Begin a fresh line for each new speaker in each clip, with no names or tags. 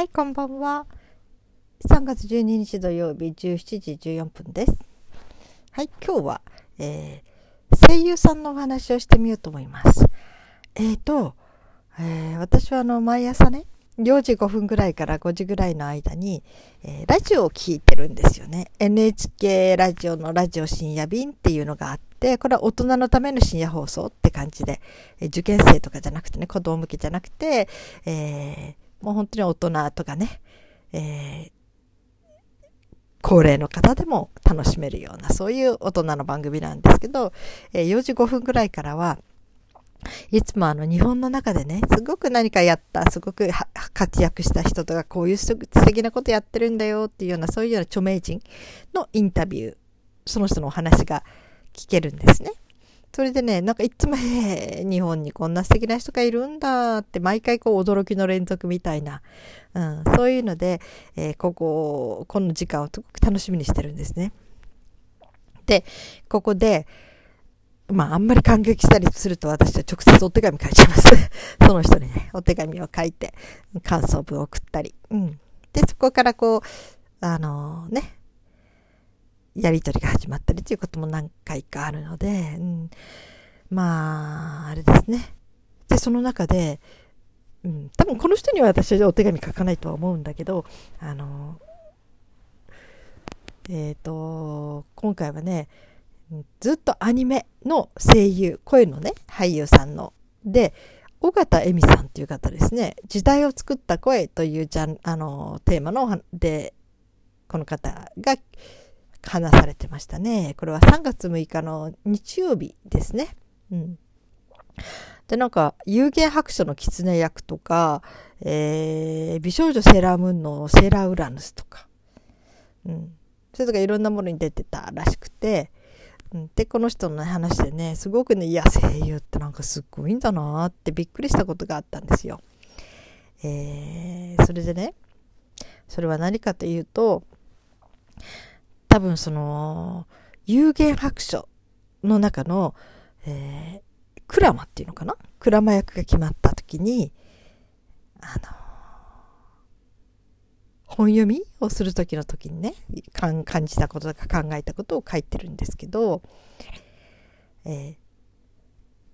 はい、こんばんは。3月12日土曜日17時14分です。はい、今日は、えー、声優さんのお話をしてみようと思います。えーと、えー、私はあの毎朝ね、4時5分ぐらいから5時ぐらいの間に、えー、ラジオを聴いてるんですよね。NHK ラジオのラジオ深夜便っていうのがあって、これは大人のための深夜放送って感じで、えー、受験生とかじゃなくてね、子供向けじゃなくて、えーもう本当に大人とかね、えー、高齢の方でも楽しめるような、そういう大人の番組なんですけど、えー、4時5分ぐらいからは、いつもあの日本の中でね、すごく何かやった、すごく活躍した人とか、こういう素敵なことやってるんだよっていうような、そういうような著名人のインタビュー、その人のお話が聞けるんですね。それでね、なんかいつも、へ日本にこんな素敵な人がいるんだって、毎回こう驚きの連続みたいな、うん、そういうので、えー、ここ、この時間をすごく楽しみにしてるんですね。で、ここで、まあ、あんまり感激したりすると私は直接お手紙書いちゃいます。その人にね、お手紙を書いて、感想文を送ったり。うん。で、そこからこう、あのー、ね、やり取りが始まったりということも何回かあるので、うん、まあ、あれですね。で、その中で、うん、多分この人には私はお手紙書かないとは思うんだけど、あの、えっ、ー、と、今回はね、ずっとアニメの声優、声のね、俳優さんの、で、尾形恵美さんっていう方ですね、時代を作った声というじゃんあのテーマので、この方が話されてましたね。これは3月6日の日曜日ですね。うん。で、なんか、有限白書の狐役とか、えー、美少女セーラームーンのセーラーウラヌスとか、うん。それとかいろんなものに出てたらしくて、うん、で、この人の話でね、すごくね、いや、声優ってなんかすっごいんだなってびっくりしたことがあったんですよ。えー、それでね、それは何かというと、多分その、有限白書の中の、えー、クラマっていうのかな？クラマ役が決まった時に、あの、本読みをする時の時にね、感じたこととか考えたことを書いてるんですけど、え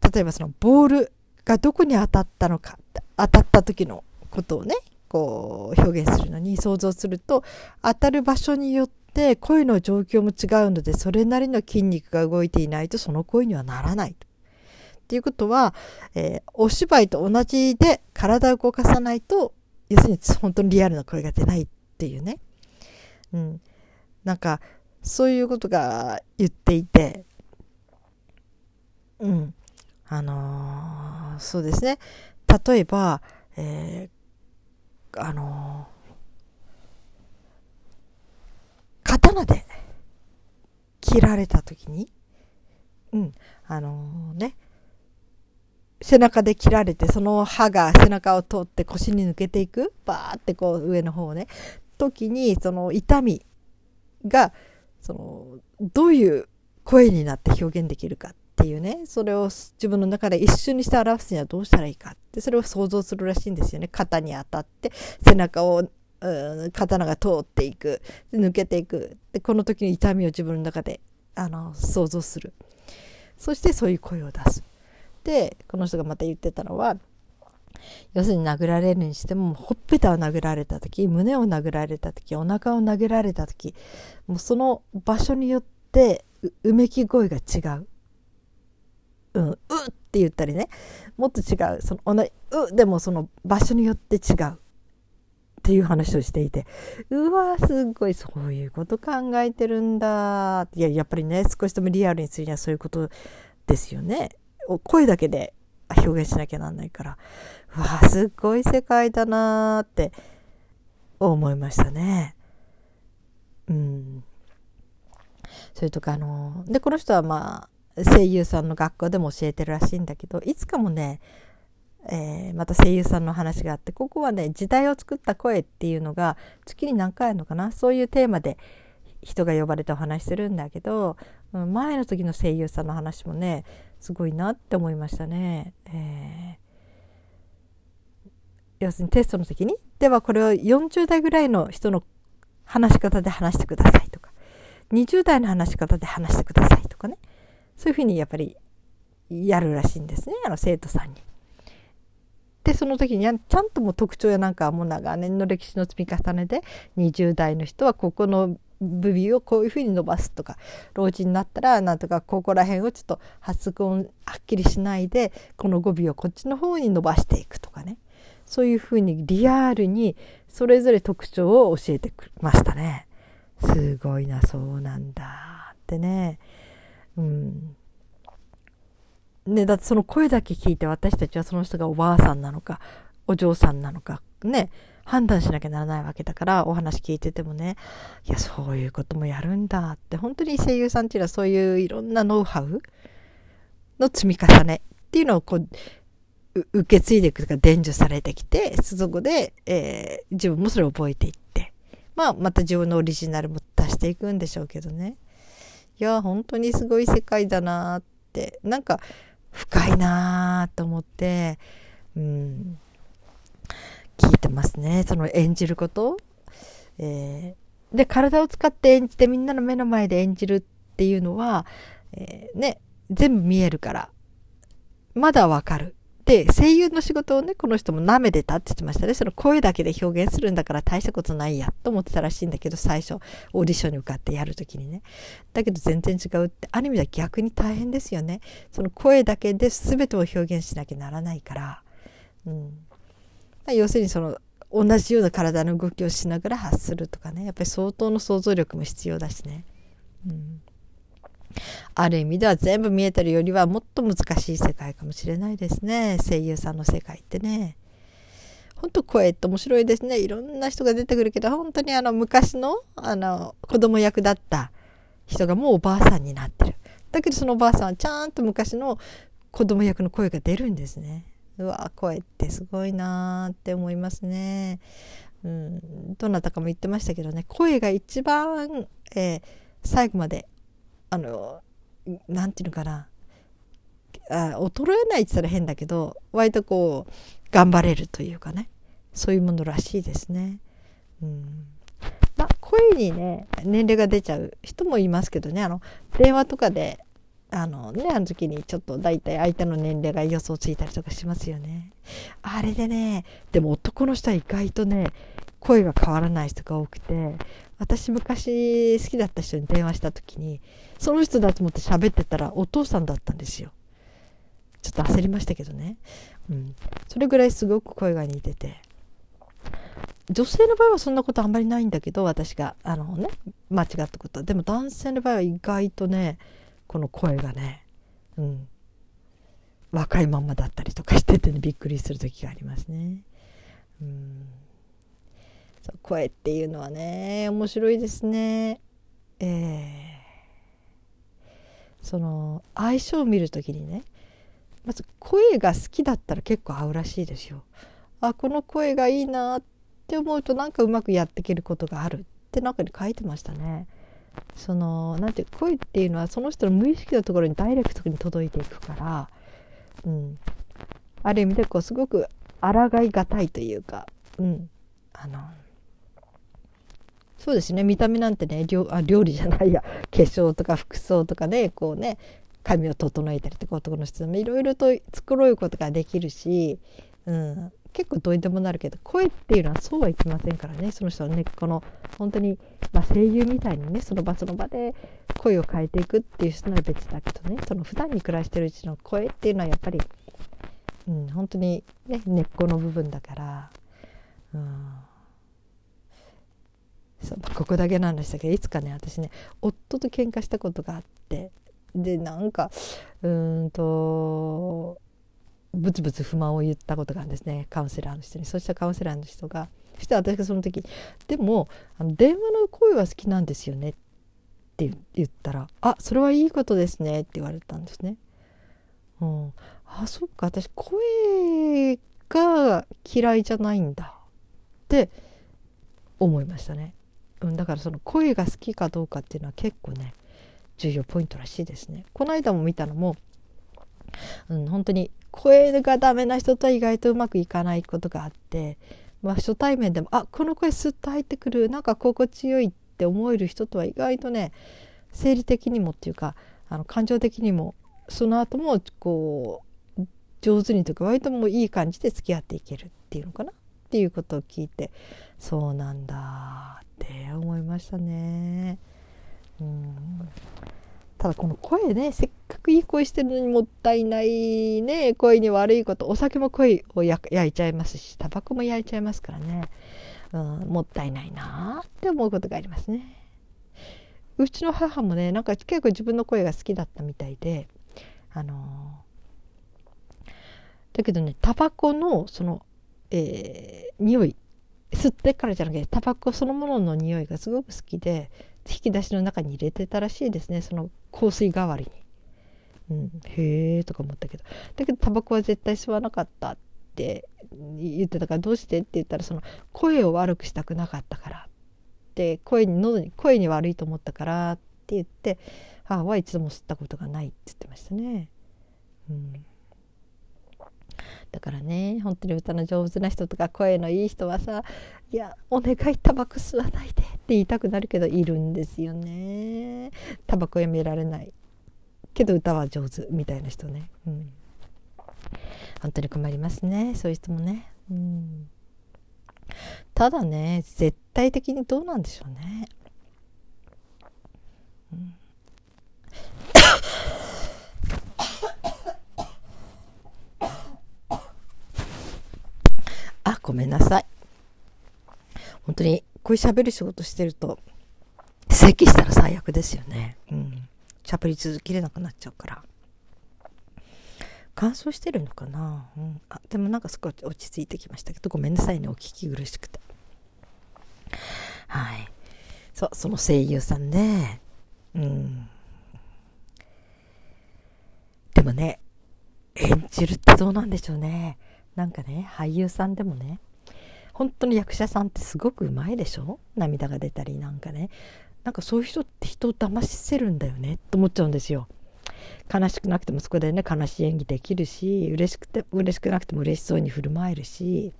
ー、例えばそのボールがどこに当たったのか、当たった時のことをね、こう表現するのに想像すると、当たる場所によってで声の状況も違うのでそれなりの筋肉が動いていないとその声にはならない。っていうことは、えー、お芝居と同じで体を動かさないと要するに本当にリアルな声が出ないっていうね。うん。なんかそういうことが言っていて、うん。あのー、そうですね。例えば、えー、あのー刀で切られた時に、うん、あのー、ね、背中で切られて、その刃が背中を通って腰に抜けていく、バーってこう上の方をね、時に、その痛みが、その、どういう声になって表現できるかっていうね、それを自分の中で一瞬にして表すにはどうしたらいいかって、それを想像するらしいんですよね。肩に当たって、背中を刀が通っていく抜けていく。でこの時に痛みを自分の中であの想像する。そしてそういう声を出す。でこの人がまた言ってたのは要するに殴られるにしてもほっぺたを殴られた時胸を殴られた時お腹を殴られた時もうその場所によってうめき声が違う。うん、うって言ったりね。もっと違う。そのうでもその場所によって違う。っていう話をしていて、うわーすっごいそういうこと考えてるんだ。いや、やっぱりね、少しでもリアルにするにはそういうことですよね。声だけで表現しなきゃなんないから、うわーすっごい世界だなーって思いましたね。うん。それとかあの、で、この人はまあ、声優さんの学校でも教えてるらしいんだけど、いつかもね、えー、また声優さんの話があってここはね時代を作った声っていうのが月に何回あるのかな？そういうテーマで人が呼ばれてお話しするんだけど前の時の声優さんの話もねすごいなって思いましたね。え要するにテストの時に？ではこれを40代ぐらいの人の話し方で話してくださいとか20代の話し方で話してくださいとかねそういうふうにやっぱりやるらしいんですねあの生徒さんに。でその時にちゃんともう特徴やなんかもう長年の歴史の積み重ねで20代の人はここの部尾をこういうふうに伸ばすとか老人になったらなんとかここら辺をちょっと発音はっきりしないでこの語尾をこっちの方に伸ばしていくとかねそういうふうにリアルにそれぞれ特徴を教えてくれましたね。すごいなそうなんだってね。うんね、だってその声だけ聞いて私たちはその人がおばあさんなのかお嬢さんなのかね判断しなきゃならないわけだからお話聞いててもねいやそういうこともやるんだって本当に声優さんっていうのはそういういろんなノウハウの積み重ねっていうのをこう受け継いでいくとか伝授されてきてそこで、えー、自分もそれを覚えていってまあまた自分のオリジナルも出していくんでしょうけどね。いや本当にすごい世界だなって。なんか深いなと思って、うん、聞いてますね。その演じること。えー、で、体を使って演じてみんなの目の前で演じるっていうのは、えー、ね、全部見えるから、まだわかる。で、声優の仕事をね、この人も舐めてたって言ってましたね。その声だけで表現するんだから大したことないやと思ってたらしいんだけど、最初、オーディションに受かってやるときにね。だけど全然違うって、ある意味では逆に大変ですよね。その声だけで全てを表現しなきゃならないから。うん。ま、要するにその、同じような体の動きをしながら発するとかね。やっぱり相当の想像力も必要だしね。うんある意味では全部見えてるよりはもっと難しい世界かもしれないですね。声優さんの世界ってね。本当声って面白いですね。いろんな人が出てくるけど本当にあの昔のあの子供役だった人がもうおばあさんになってる。だけどそのおばあさんはちゃんと昔の子供役の声が出るんですね。うわ声ってすごいなーって思いますね。うんどなたかも言ってましたけどね。声が一番、えー、最後まであの何て言うのかなあ衰えないって言ったら変だけど割とこう頑張れるというかねそういうものらしいですね。うんまあ、声にね年齢が出ちゃう人もいますけどねあの電話とかであのねあの時にちょっと大体相手の年齢が予想ついたりとかしますよね。あれでねでも男の人は意外とね声が変わらない人が多くて私昔好きだった人に電話した時にその人だと思って喋ってたらお父さんだったんですよ。ちょっと焦りましたけどね。うん。それぐらいすごく声が似てて。女性の場合はそんなことあんまりないんだけど私があのね間違ったことはでも男性の場合は意外とねこの声がね、うん、若いまんまだったりとかしててねびっくりする時がありますね。うん声っていうのはね面白いですね。えー、その相性を見る時にねまず声が好きだったら結構合うらしいですよ。あこの声がいいなって思うとなんかうまくやっていけることがあるって中に書いてましたね。そのなんて声っていうのはその人の無意識のところにダイレクトに届いていくから、うん、ある意味でこうすごく抗いがたいというか、うん、あのそうですね。見た目なんてね料あ料理じゃないや。化粧とか服装とかねこうね髪を整えたりとか男の人もいろいろと繕うことができるし、うん、結構どうにでもなるけど声っていうのはそうはいきませんからね。その人はねこの本当に、まあ、声優みたいにねその場その場で声を変えていくっていう人なら別だけどね。その普段に暮らしてるうちの声っていうのはやっぱり、うん、本当にね根っこの部分だから。うん。ここだけなんでしたけどいつかね私ね夫と喧嘩したことがあってでなんかうんとブツブツ不満を言ったことがあるんですね。カウンセラーの人に。そうしたカウンセラーの人がそして私がその時「でもあの電話の声は好きなんですよね」って言ったら「あそれはいいことですね」って言われたんですね。うん、あそっか私声が嫌いじゃないんだ。って思いましたね。うん、だからその声が好きかどうかっていうのは結構ね重要ポイントらしいですね。この間も見たのも、うん、本当に声がダメな人とは意外とうまくいかないことがあって、まあ、初対面でもあこの声スッと入ってくるなんか心地よいって思える人とは意外とね生理的にもっていうかあの感情的にもその後もこう上手にというか割ともういい感じで付き合っていけるっていうのかな？っていうことを聞いてそうなんだって思いましたね。うんただこの声ねせっかくいい声してるのにもったいないね声に悪いことお酒も声を焼いちゃいますしタバコも焼いちゃいますからね、うん、もったいないなって思うことがありますね。うちの母もねなんか結構自分の声が好きだったみたいであのー、だけどねタバコのその、えー、匂い吸ってからじゃなくてタバコそのものの匂いがすごく好きで引き出しの中に入れてたらしいですね。その香水代わりに。うん、へえとか思ったけど。だけどタバコは絶対吸わなかったって言ってたからどうしてって言ったらその声を悪くしたくなかったから。って声に喉に声に悪いと思ったからって言って母は一度も吸ったことがないって言ってましたね。うん。だからね本当に歌の上手な人とか声のいい人はさ「いやお願いタバコ吸わないで」って言いたくなるけどいるんですよね。タバコやめられない。けど歌は上手みたいな人ね、うん、本当に困りますね。そういう人もね、うん、ただね絶対的にどうなんでしょうね、うんあ、ごめんなさい。本当に、こういう喋る仕事してると、咳したら最悪ですよね。うん。喋り続けれなくなっちゃうから。乾燥してるのかな、うん、あでもなんか少し落ち着いてきましたけどごめんなさいねお聞き苦しくてはいそうその声優さんねうんでもね演じるってどうなんでしょうねなんかね俳優さんでもね本当に役者さんってすごくうまいでしょ？涙が出たりなんかね。なんかそういう人って人を騙せるんだよねと思っちゃうんですよ。悲しくなくてもそこでね悲しい演技できるし嬉しくて嬉しくなくても嬉しそうに振る舞えるし。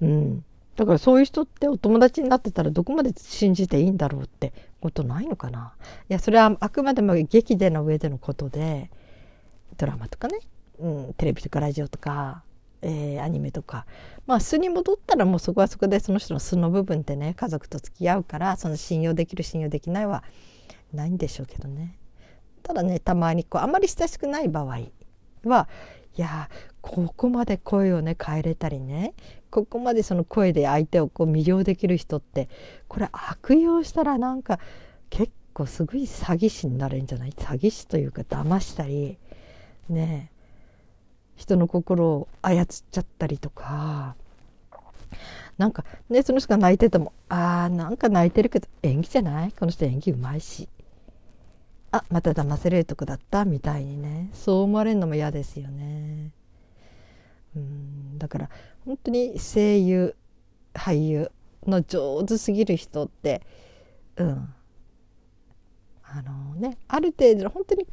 うん。だからそういう人ってお友達になってたらどこまで信じていいんだろうってことないのかな？いやそれはあくまでも劇での上でのことでドラマとかね。うん、テレビとかラジオとか、えー、アニメとか。まあ素に戻ったらもうそこはそこでその人の素の部分ってね家族と付き合うからその信用できる信用できないはないんでしょうけどね。ただねたまにこうあまり親しくない場合はいやここまで声をね変えれたりねここまでその声で相手をこう魅了できる人ってこれ悪用したらなんか結構すごい詐欺師になるんじゃない？詐欺師というか騙したりね。人の心を操っちゃったりとか。なんかねその人が泣いててもあーなんか泣いてるけど演技じゃない？この人演技うまいし。あまた騙せるとこだった？みたいにね。そう思われるのも嫌ですよね。うん。だから本当に声優俳優の上手すぎる人ってうん。あのねある程度本当に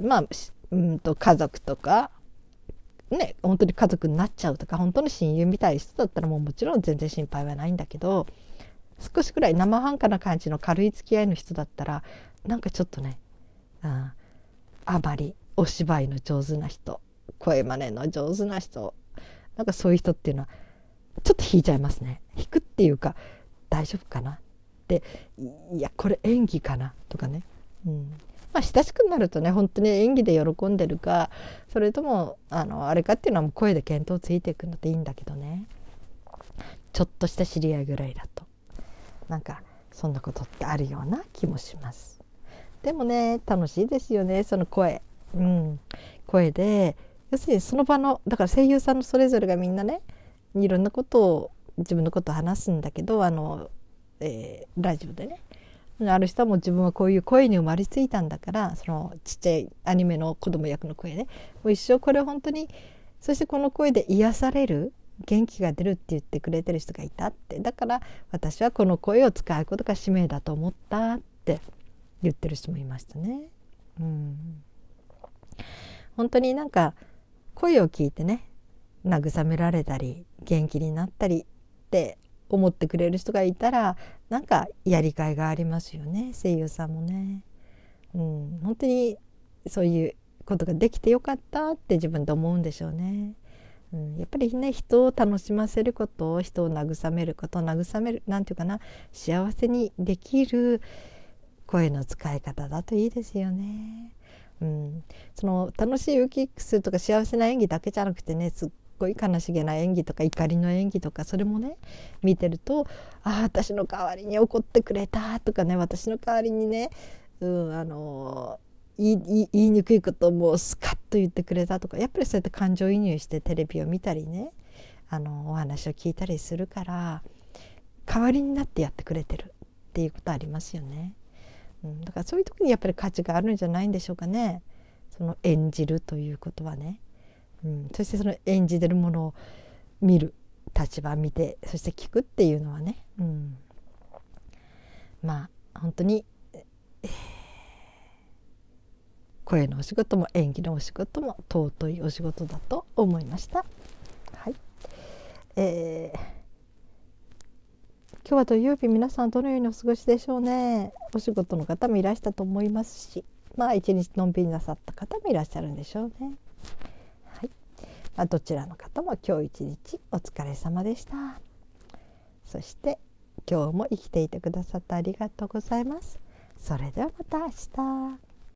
まあうんと家族とかね本当に家族になっちゃうとか本当の親友みたいな人だったらもうもちろん全然心配はないんだけど少しくらい生半可な感じの軽い付き合いの人だったらなんかちょっとね、うん、あまりお芝居の上手な人声真似の上手な人なんかそういう人っていうのはちょっと引いちゃいますね。引くっていうか大丈夫かな？っていやこれ演技かな？とかね、うん、まあ、親しくなるとね本当に演技で喜んでるかそれともあのあれかっていうのはもう声で見当ついていくのでいいんだけどね。ちょっとした知り合いぐらいだと。なんかそんなことってあるような気もします。でもね楽しいですよねその声。うん。声で要するにその場のだから声優さんのそれぞれがみんなねいろんなことを自分のことを話すんだけどあの、えー、ラジオでね。ある人はもう自分はこういう声に生まれついたんだからそのちっちゃいアニメの子供役の声でもう一生これ本当にそしてこの声で癒される元気が出るって言ってくれてる人がいたって。だから私はこの声を使うことが使命だと思ったって言ってる人もいましたね。うん。本当になんか声を聞いてね慰められたり元気になったりって思ってくれる人がいたらなんかやりがいがありますよね声優さんもね。うん、本当にそういうことができてよかったって自分で思うんでしょうね。うん、やっぱりね人を楽しませること人を慰めること慰める何て言うかな幸せにできる声の使い方だといいですよね。うん、その楽しいウキックスとか幸せな演技だけじゃなくてねすっごい悲しげな演技とか怒りの演技とかそれもね見てると「ああ私の代わりに怒ってくれた」とかね私の代わりにね、うん、あのー言い言いにくいことをもうスカッと言ってくれたとかやっぱりそうやって感情移入してテレビを見たりねあのお話を聞いたりするから代わりになってやってくれてるっていうことありますよね。うん、だからそういう時にやっぱり価値があるんじゃないんでしょうかね。その演じるということはね。うん、そしてその演じてるものを見る立場見てそして聞くっていうのはね、うん、まあ本当に、声のお仕事も演技のお仕事も尊いお仕事だと思いました。はい。えー、今日は土曜日皆さんどのようにお過ごしでしょうね。お仕事の方もいらしたと思いますしまあ一日のんびりなさった方もいらっしゃるんでしょうね。まあ、どちらの方も今日一日お疲れ様でした。そして今日も生きていてくださってありがとうございます。それではまた明日。